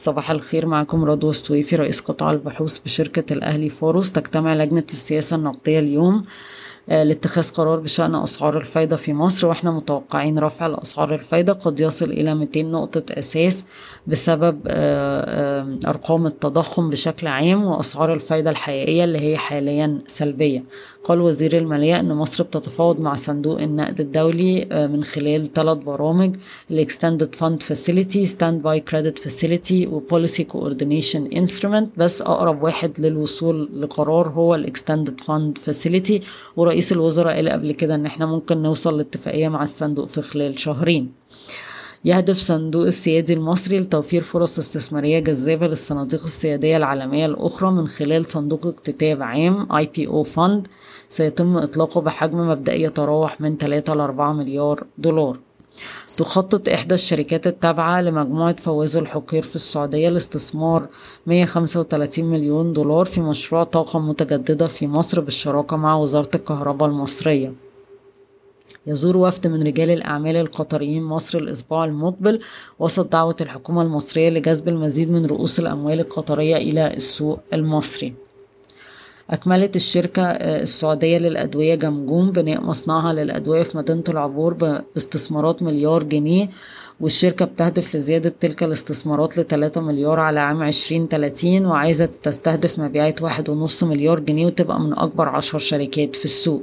صباح الخير معكم رضوى السويفي رئيس قطاع البحوث بشركة الأهلي فاروس تجتمع لجنة السياسة النقدية اليوم آه، لاتخاذ قرار بشأن أسعار الفايدة في مصر. وإحنا متوقعين رفع الأسعار الفايدة قد يصل إلى 200 نقطة أساس بسبب آه، آه، أرقام التضخم بشكل عام وأسعار الفايدة الحقيقية اللي هي حاليا سلبية. قال وزير المالية أن مصر بتتفاوض مع صندوق النقد الدولي من خلال ثلاث برامج ال Extended Fund Facility Standby Credit Facility و Policy Coordination Instrument بس أقرب واحد للوصول لقرار هو ال Extended Fund Facility ورئيس الوزراء قال قبل كده إن إحنا ممكن نوصل لاتفاقية مع الصندوق في خلال شهرين. يهدف صندوق السيادي المصري لتوفير فرص استثمارية جذابة للصناديق السيادية العالمية الأخرى من خلال صندوق اكتتاب عام IPO Fund سيتم إطلاقه بحجم مبدئي يتراوح من 3 ل 4 مليار دولار. تخطط إحدى الشركات التابعة لمجموعة فواز الحقير في السعودية لاستثمار 135 مليون دولار في مشروع طاقة متجددة في مصر بالشراكة مع وزارة الكهرباء المصرية. يزور وفد من رجال الأعمال القطريين مصر الأسبوع المقبل وسط دعوة الحكومة المصرية لجذب المزيد من رؤوس الأموال القطرية إلى السوق المصري. أكملت الشركة آه، السعودية للأدوية جمجوم بناء مصنعها للأدوية في مدينة العبور باستثمارات مليار جنيه والشركة بتهدف لزيادة تلك الاستثمارات لتلاتة مليار على عام عشرين تلاتين وعايزة تستهدف مبيعات واحد ونص مليار جنيه وتبقى من أكبر عشر شركات في السوق.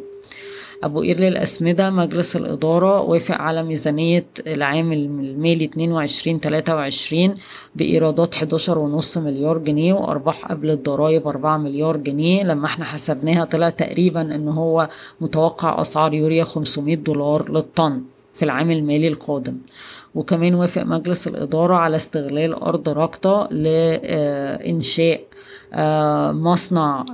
أبو قير للأسمدة مجلس الإدارة وافق على ميزانية العام المالي 22 23 بإيرادات 11.5 مليار جنيه وأرباح قبل الضرايب 4 مليار جنيه. لما إحنا حسبناها طلع تقريبا إن هو متوقع أسعار يوريا 500 دولار للطن في العام المالي القادم. وكمان وافق مجلس الإدارة على استغلال أرض راكطة لإنشاء آه، مصنع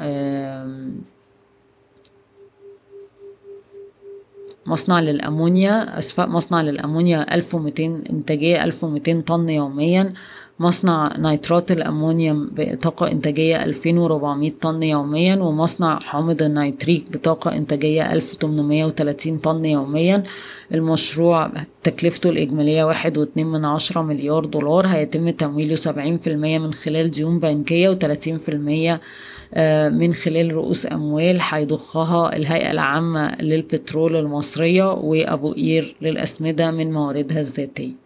مصنع للأمونيا أسفاء مصنع للأمونيا 1200 إنتاجية 1200 طن يوميا. مصنع نيترات الأمونيوم بطاقة إنتاجية 2400 طن يوميا ومصنع حامض النيتريك بطاقة إنتاجية 1830 طن يوميا. المشروع تكلفته الإجمالية واحد واتنين من عشرة مليار دولار. هيتم تمويله سبعين في المية من خلال ديون بنكية وتلاتين في المية آه، من خلال رؤوس أموال هيضخها الهيئة العامة للبترول المصرية وأبو قير للأسمدة من مواردها الذاتية.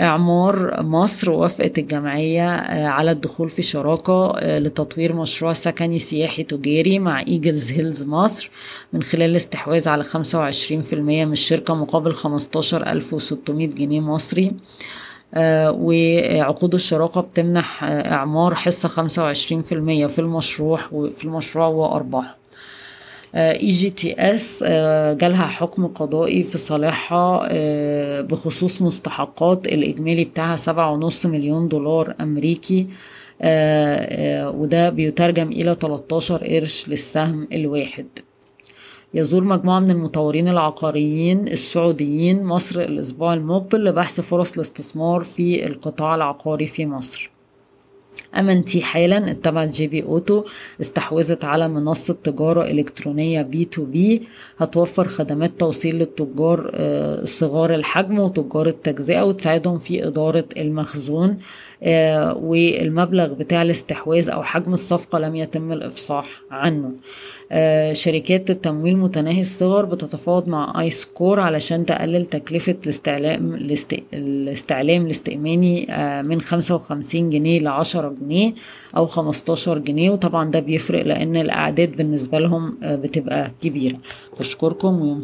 إعمار مصر وافقت الجمعية آه، على الدخول في شراكة آه، لتطوير مشروع سكني سياحي تجاري مع إيجلز هيلز مصر من خلال الاستحواذ على 25% من الشركة مقابل 15600 جنيه مصري. آه، وعقود الشراكة بتمنح إعمار حصة 25% في المشروع وفي المشروع وأرباحه. EGTS جالها حكم قضائي في صالحها آه، بخصوص مستحقات الإجمالي بتاعها سبعة ونص مليون دولار أمريكي آه، آه، وده بيترجم إلى 13 قرش للسهم الواحد. يزور مجموعة من المطورين العقاريين السعوديين مصر الأسبوع المقبل لبحث فرص الاستثمار في القطاع العقاري في مصر. أمنتي حالا. التبع GB Auto استحوذت على منصة تجارة إلكترونية B2B. هتوفر خدمات توصيل للتجار آه، صغار الحجم وتجار التجزئة وتساعدهم في إدارة المخزون آه، والمبلغ بتاع الاستحواذ أو حجم الصفقة لم يتم الإفصاح عنه. آه، شركات التمويل متناهي الصغر بتتفاوض مع اي سكور علشان تقلل تكلفة الاستعلام الاستئماني من خمسة وخمسين جنيه لعشرة جنيه أو خمستاشر جنيه وطبعا ده بيفرق لأن الأعداد بالنسبة لهم بتبقى كبيرة. بشكركم ويوم